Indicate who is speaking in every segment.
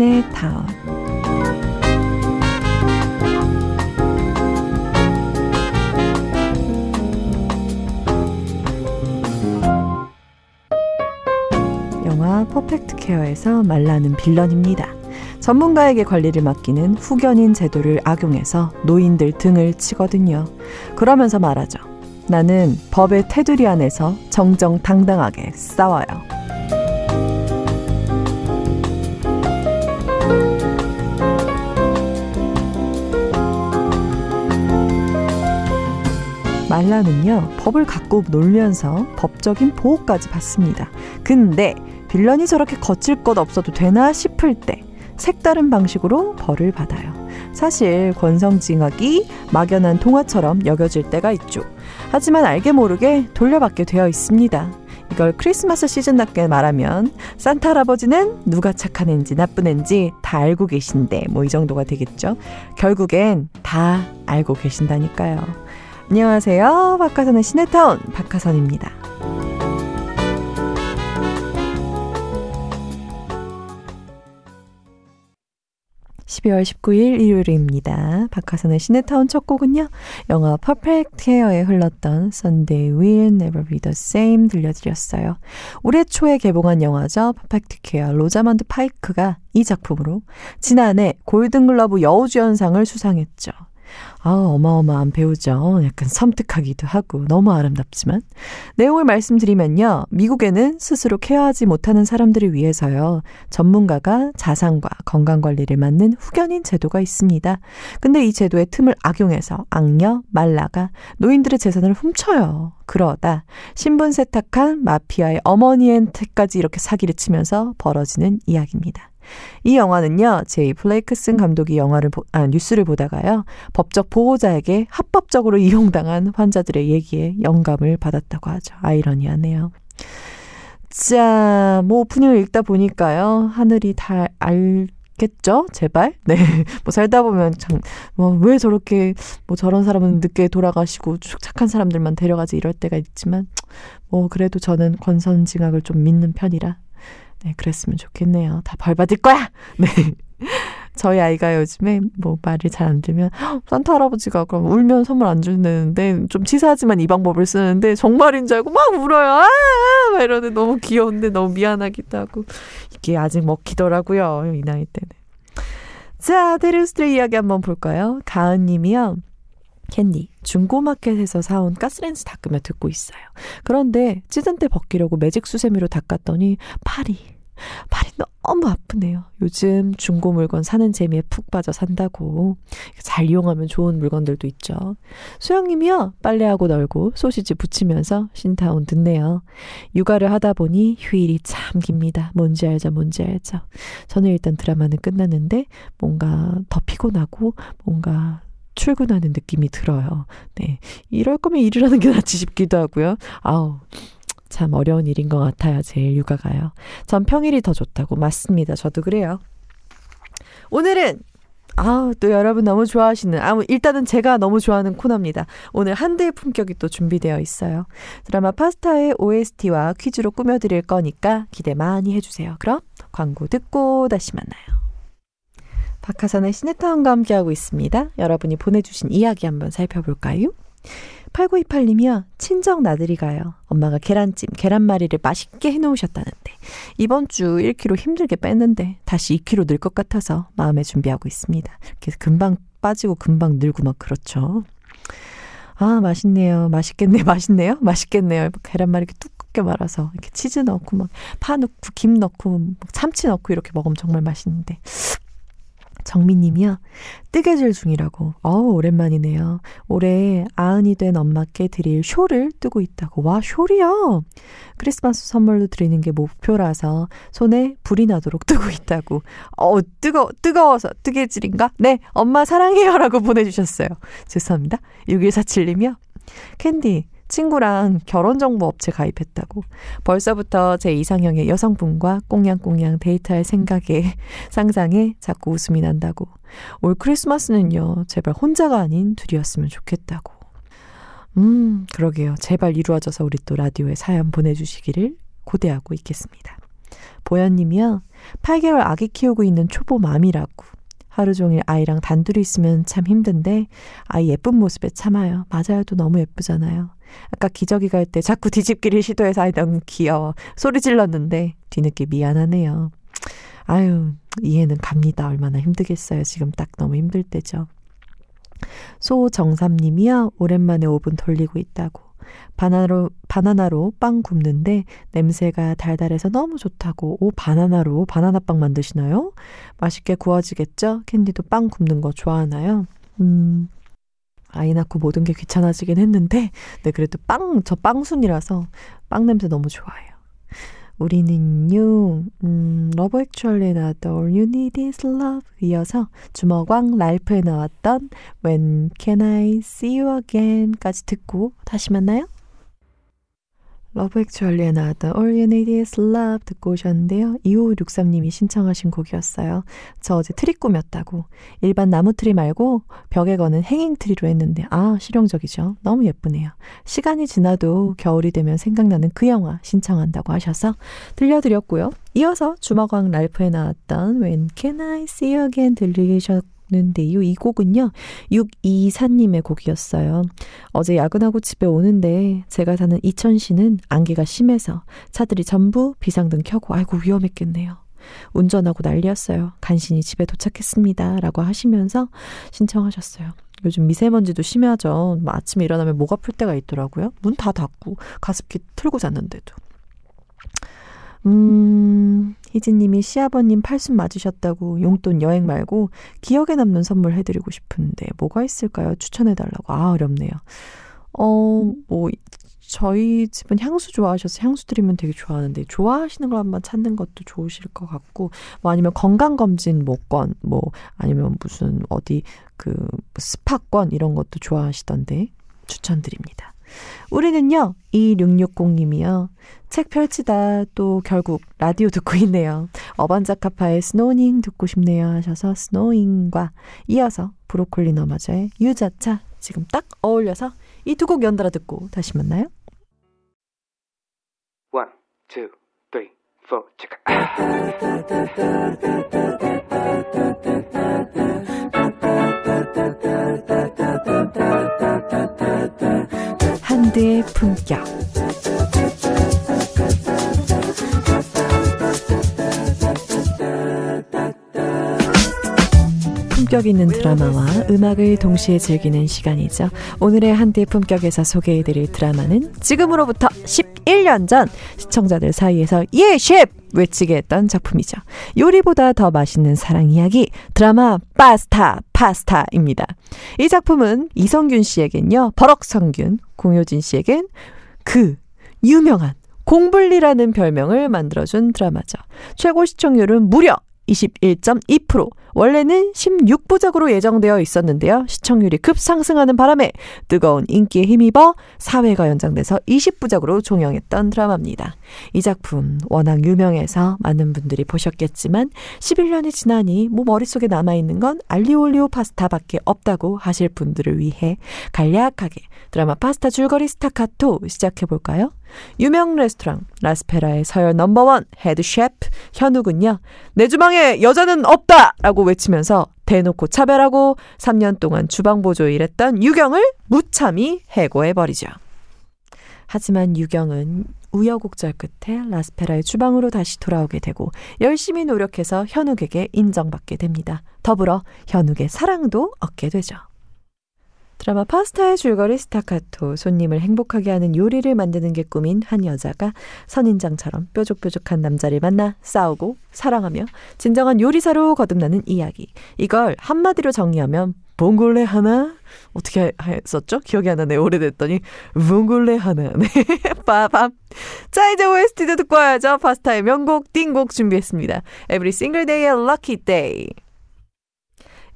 Speaker 1: 시네타운 영화 퍼펙트 케어에서 말라는 빌런입니다. 전문가에게 관리를 맡기는 후견인 제도를 악용해서 노인들 등을 치거든요. 그러면서 말하죠. 나는 법의 테두리 안에서 정정당당하게 싸워요. 말라는요, 법을 갖고 놀면서 법적인 보호까지 받습니다. 근데 빌런이 저렇게 거칠 것 없어도 되나 싶을 때 색다른 방식으로 벌을 받아요. 사실 권성징악이 막연한 동화처럼 여겨질 때가 있죠. 하지만 알게 모르게 돌려받게 되어 있습니다. 이걸 크리스마스 시즌답게 말하면 산타 할아버지는 누가 착한 앤지 나쁜 앤지 다 알고 계신데 뭐 이 정도가 되겠죠. 결국엔 다 알고 계신다니까요. 안녕하세요. 박하선의 시네타운 박하선입니다. 12월 19일 일요일입니다. 박하선의 시네타운 첫 곡은요. 영화 퍼펙트 케어에 흘렀던 Sunday Will Never Be The Same 들려드렸어요. 올해 초에 개봉한 영화죠. 퍼펙트 케어 로자먼드 파이크가 이 작품으로 지난해 골든글러브 여우주연상을 수상했죠. 아, 어마어마한 배우죠. 약간 섬뜩하기도 하고 너무 아름답지만. 내용을 말씀드리면요. 미국에는 스스로 케어하지 못하는 사람들을 위해서요. 전문가가 자산과 건강 관리를 맡는 후견인 제도가 있습니다. 근데 이 제도의 틈을 악용해서 악녀, 말라가 노인들의 재산을 훔쳐요. 그러다 신분 세탁한 마피아의 어머니한테까지 이렇게 사기를 치면서 벌어지는 이야기입니다. 이 영화는요, 제이 플레이크슨 감독이 영화를, 보, 아, 뉴스를 보다가요, 법적 보호자에게 합법적으로 이용당한 환자들의 얘기에 영감을 받았다고 하죠. 아이러니하네요. 자, 뭐 오프닝을 읽다 보니까요, 하늘이 다 알, 겠죠? 제발? 네. 뭐 살다 보면 참, 뭐 왜 저렇게, 뭐 저런 사람은 늦게 돌아가시고 착한 사람들만 데려가지 이럴 때가 있지만, 뭐 그래도 저는 권선징악을 좀 믿는 편이라 네, 그랬으면 좋겠네요. 다 벌 받을 거야! 네. 저희 아이가 요즘에 뭐 말을 잘 안 들면 산타 할아버지가 그럼 울면 선물 안 준다는데 좀 치사하지만 이 방법을 쓰는데 정말인 줄 알고 막 울어요. 아! 막 이러는데 너무 귀여운데 너무 미안하기도 하고 이게 아직 먹히더라고요. 이 나이 때는. 자, 데르스트의 이야기 한번 볼까요? 가은 님이요. 캔디, 중고마켓에서 사온 가스렌지 닦으며 듣고 있어요. 그런데 찌든 때 벗기려고 매직 수세미로 닦았더니 팔이, 팔이 너무 아프네요. 요즘 중고 물건 사는 재미에 푹 빠져 산다고. 잘 이용하면 좋은 물건들도 있죠. 수영님이요, 빨래하고 널고 소시지 붙이면서 신타운 듣네요. 육아를 하다 보니 휴일이 참 깁니다. 뭔지 알죠, 뭔지 알죠. 저는 일단 드라마는 끝났는데 뭔가 더 피곤하고 뭔가 출근하는 느낌이 들어요. 네. 이럴 거면 일을 하는 게 낫지 싶기도 하고요. 아우. 참 어려운 일인 것 같아요. 제일 육아가요. 전 평일이 더 좋다고. 맞습니다. 저도 그래요. 오늘은 아우 또 여러분 너무 좋아하시는 아무 일단은 제가 너무 좋아하는 코너입니다. 오늘 한대의 품격이 또 준비되어 있어요. 드라마 파스타의 OST와 퀴즈로 꾸며드릴 거니까 기대 많이 해주세요. 그럼 광고 듣고 다시 만나요. 박하선의 시네타운과 함께하고 있습니다. 여러분이 보내주신 이야기 한번 살펴볼까요? 8928님이요. 친정 나들이 가요. 엄마가 계란찜, 계란말이를 맛있게 해놓으셨다는데 이번 주 1kg 힘들게 뺐는데 다시 2kg 늘 것 같아서 마음에 준비하고 있습니다. 이렇게 금방 빠지고 금방 늘고 막 그렇죠. 아 맛있네요. 맛있겠네. 맛있네요. 맛있겠네요. 계란말이 이렇게 두껍게 말아서 이렇게 치즈 넣고 막 파 넣고 김 넣고 참치 넣고 이렇게 먹으면 정말 맛있는데 정민님이요. 뜨개질 중이라고. 어우, 오랜만이네요. 올해 아흔이 된 엄마께 드릴 쇼를 뜨고 있다고. 와, 쇼리요? 크리스마스 선물로 드리는 게 목표라서 손에 불이 나도록 뜨고 있다고. 어, 뜨거, 뜨거워서 뜨개질인가? 네, 엄마 사랑해요. 라고 보내주셨어요. 죄송합니다. 6147님이요. 캔디, 친구랑 결혼정보 업체 가입했다고. 벌써부터 제 이상형의 여성분과 꽁냥꽁냥 데이트할 생각에, 상상에 자꾸 웃음이 난다고. 올 크리스마스는요, 제발 혼자가 아닌 둘이었으면 좋겠다고. 음, 그러게요. 제발 이루어져서 우리 또 라디오에 사연 보내주시기를 고대하고 있겠습니다. 보현님이요. 8개월 아기 키우고 있는 초보 맘이라고. 하루 종일 아이랑 단둘이 있으면 참 힘든데 아이 예쁜 모습에 참아요. 맞아요. 또 너무 예쁘잖아요. 아까 기저귀 갈 때 자꾸 뒤집기를 시도해서 아이 너무 귀여워. 소리 질렀는데 뒤늦게 미안하네요. 아유, 이해는 갑니다. 얼마나 힘들겠어요. 지금 딱 너무 힘들 때죠. 소정삼님이요. 오랜만에 오븐 돌리고 있다고. 바나나로, 바나나로 빵 굽는데 냄새가 달달해서 너무 좋다고. 오, 바나나로 바나나빵 만드시나요? 맛있게 구워지겠죠? 캔디도 빵 굽는 거 좋아하나요? 음, 아이 낳고 모든 게 귀찮아지긴 했는데, 네, 그래도 빵, 저 빵순이라서 빵 냄새 너무 좋아해요. 우리는요, 음, 러브 액츄얼리에 나왔던 All You Need Is Love 이어서 주먹왕 랄프에 나왔던 When Can I See You Again까지 듣고 다시 만나요. 러브 액츄얼리에 나왔던 All You Need Is Love 듣고 오셨는데요. 2563님이 신청하신 곡이었어요. 저 어제 트리 꾸몄다고. 일반 나무 트리 말고 벽에 거는 hanging 트리로 했는데 아 실용적이죠. 너무 예쁘네요. 시간이 지나도 겨울이 되면 생각나는 그 영화 신청한다고 하셔서 들려드렸고요. 이어서 주먹왕 랄프에 나왔던 When Can I See You Again 들리셨 는데요. 이 곡은요. 624님의 곡이었어요. 어제 야근하고 집에 오는데 제가 사는 이천시는 안개가 심해서 차들이 전부 비상등 켜고 아이고 위험했겠네요. 운전하고 난리였어요. 간신히 집에 도착했습니다. 라고 하시면서 신청하셨어요. 요즘 미세먼지도 심하죠. 뭐 아침에 일어나면 목 아플 때가 있더라고요. 문 다 닫고 가습기 틀고 잤는데도. 음, 희진님이 시아버님 팔순 맞으셨다고 용돈 여행 말고 기억에 남는 선물 해드리고 싶은데 뭐가 있을까요? 추천해달라고. 아, 어렵네요. 어, 뭐, 저희 집은 향수 좋아하셔서 향수 드리면 되게 좋아하는데 좋아하시는 걸 한번 찾는 것도 좋으실 것 같고 뭐 아니면 건강검진 뭐건 뭐 아니면 무슨 어디 그 스파권 이런 것도 좋아하시던데 추천드립니다. 우리는요, 2660님이요. 책 펼치다 또 결국 라디오 듣고 있네요. 어반자카파의 Snowing 듣고 싶네요 하셔서 Snowing과 이어서 브로콜리 너마저의 유자차 지금 딱 어울려서 이 두 곡 연달아 듣고 다시 만나요. One, two, three, four, check. 한드의 품격 품격 있는 드라마와 음악을 동시에 즐기는 시간이죠. 오늘의 한대 품격에서 소개해드릴 드라마는 지금으로부터 11년 전 시청자들 사이에서 예, 셰프! 외치게 했던 작품이죠. 요리보다 더 맛있는 사랑 이야기 드라마 파스타 파스타입니다. 이 작품은 이성균 씨에겐요. 버럭성균, 공효진 씨에겐 그 유명한 공불리라는 별명을 만들어준 드라마죠. 최고 시청률은 무려 21.2%. 원래는 16부작으로 예정되어 있었는데요. 시청률이 급상승하는 바람에 뜨거운 인기에 힘입어 사회가 연장돼서 20부작으로 종영했던 드라마입니다. 이 작품 워낙 유명해서 많은 분들이 보셨겠지만 11년이 지나니 뭐 머릿속에 남아있는 건 알리올리오 파스타밖에 없다고 하실 분들을 위해 간략하게 드라마 파스타 줄거리 스타카토 시작해볼까요? 유명 레스토랑 라스페라의 서열 number one head 셰프 현욱은요. 내 주방에 여자는 없다! 라고 외치면서 대놓고 차별하고 3년 동안 주방 보조에 일했던 유경을 무참히 해고해버리죠. 하지만 유경은 우여곡절 끝에 라스페라의 주방으로 다시 돌아오게 되고 열심히 노력해서 현욱에게 인정받게 됩니다. 더불어 현욱의 사랑도 얻게 되죠. 드라마 파스타의 줄거리 스타카토 손님을 행복하게 하는 요리를 만드는 게 꿈인 한 여자가 선인장처럼 뾰족뾰족한 남자를 만나 싸우고 사랑하며 진정한 요리사로 거듭나는 이야기. 이걸 한마디로 정리하면 봉골레 하나? 어떻게 했었죠? 기억이 안 나네. 오래됐더니 봉골레 하나. 네. 빠밤. 자, 이제 OST도 듣고 와야죠. 파스타의 명곡 띵곡 준비했습니다. Every single day의 lucky day.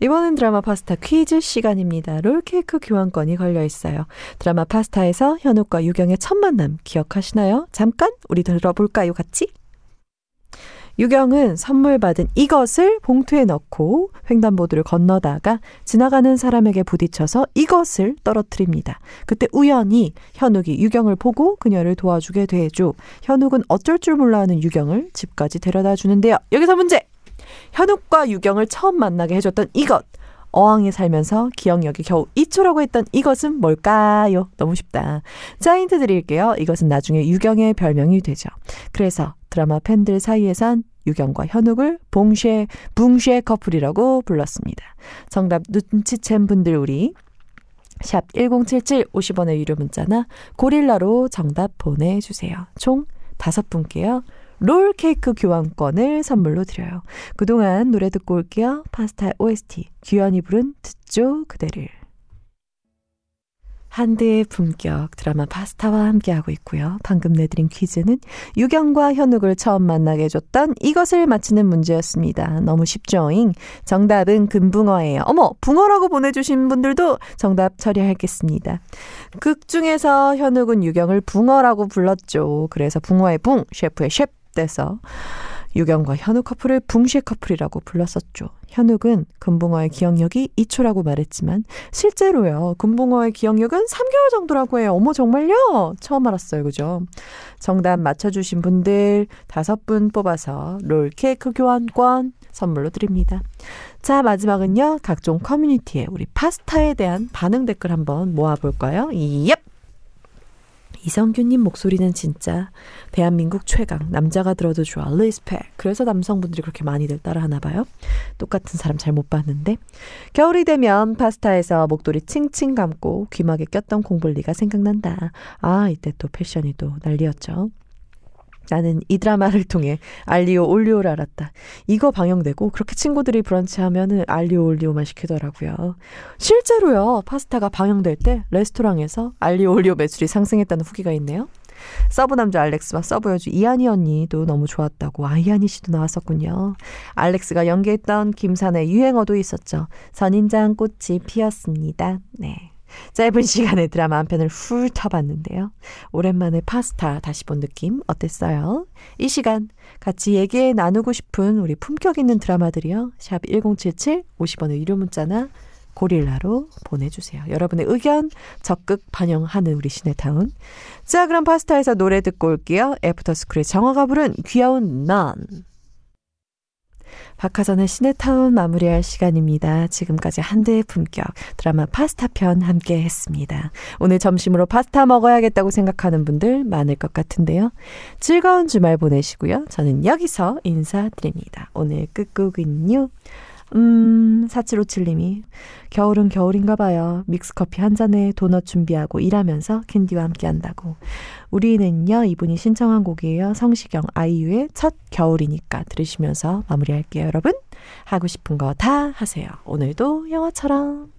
Speaker 1: 이번엔 드라마 파스타 퀴즈 시간입니다. 롤케이크 교환권이 걸려 있어요. 드라마 파스타에서 현욱과 유경의 첫 만남 기억하시나요? 잠깐 우리 들어볼까요, 같이? 유경은 선물 받은 이것을 봉투에 넣고 횡단보도를 건너다가 지나가는 사람에게 부딪혀서 이것을 떨어뜨립니다. 그때 우연히 현욱이 유경을 보고 그녀를 도와주게 되죠. 현욱은 어쩔 줄 몰라 하는 유경을 집까지 데려다 주는데요. 여기서 문제! 현욱과 유경을 처음 만나게 해줬던 이것. 어항에 살면서 기억력이 겨우 2초라고 했던 이것은 뭘까요? 너무 쉽다. 자, 힌트 드릴게요. 이것은 나중에 유경의 별명이 되죠. 그래서 드라마 팬들 사이에선 유경과 현욱을 봉쉐, 붕쉐 커플이라고 불렀습니다. 정답 눈치챈 분들 우리 샵 1077 50원의 유료 문자나 고릴라로 정답 보내주세요. 총 다섯 분께요. 롤 케이크 교환권을 선물로 드려요. 그동안 노래 듣고 올게요. 파스타 OST 규현이 부른 듣죠 그대를. 한대의 품격 드라마 파스타와 함께하고 있고요. 방금 내드린 퀴즈는 유경과 현욱을 처음 만나게 해줬던 이것을 맞히는 문제였습니다. 너무 쉽죠잉? 정답은 금붕어예요. 어머, 붕어라고 보내주신 분들도 정답 처리하겠습니다. 극 중에서 현욱은 유경을 붕어라고 불렀죠. 그래서 붕어의 붕, 셰프의 셰프 돼서 유경과 현욱 커플을 붕쉐 커플이라고 불렀었죠. 현욱은 금붕어의 기억력이 2초라고 말했지만 실제로요. 금붕어의 기억력은 3개월 정도라고 해요. 어머 정말요? 처음 알았어요. 그죠? 정답 맞춰주신 분들 다섯 분 뽑아서 롤 케이크 교환권 선물로 드립니다. 자 마지막은요. 각종 커뮤니티에 우리 파스타에 대한 반응 댓글 한번 모아볼까요? 얍! 이선균님 목소리는 진짜 대한민국 최강. 남자가 들어도 좋아. respect 그래서 남성분들이 그렇게 많이들 따라하나 봐요. 똑같은 사람 잘 못 봤는데. 겨울이 되면 파스타에서 목도리 칭칭 감고 귀마개 꼈던 공블리가 생각난다. 아 이때 또 패션이 또 난리였죠 나는 이 드라마를 통해 알리오 올리오를 알았다. 이거 방영되고 그렇게 친구들이 브런치 하면은 알리오 올리오만 시키더라고요. 실제로요. 파스타가 방영될 때 레스토랑에서 알리오 올리오 매출이 상승했다는 후기가 있네요. sub 남자 알렉스와 sub 여주 이하늬 언니도 너무 좋았다고 아 이하늬 씨도 나왔었군요. 알렉스가 연기했던 김산의 유행어도 있었죠. 선인장 꽃이 피었습니다. 네. 짧은 시간에 드라마 한 편을 훑어봤는데요. 오랜만에 파스타 다시 본 느낌 어땠어요? 이 시간 같이 얘기 나누고 싶은 우리 품격 있는 드라마들이요. 샵 1077 50원의 유료 문자나 고릴라로 보내주세요. 여러분의 의견 적극 반영하는 우리 시네타운. 자, 그럼 파스타에서 노래 듣고 올게요. 애프터스쿨의 정화가 부른 귀여운 넌. 박하선의 시네타운 마무리할 시간입니다. 지금까지 한대의 품격 드라마 파스타 편 함께 했습니다. 오늘 점심으로 파스타 먹어야겠다고 생각하는 분들 많을 것 같은데요. 즐거운 주말 보내시고요. 저는 여기서 인사드립니다. 오늘 끝곡은요. 음, 4757님이 겨울은 겨울인가 봐요. 믹스커피 한 잔에 도넛 준비하고 일하면서 캔디와 함께 한다고. 우리는요, 이분이 신청한 곡이에요. 성시경 아이유의 첫 겨울이니까 들으시면서 마무리할게요, 여러분. 하고 싶은 거 다 하세요. 오늘도 영화처럼.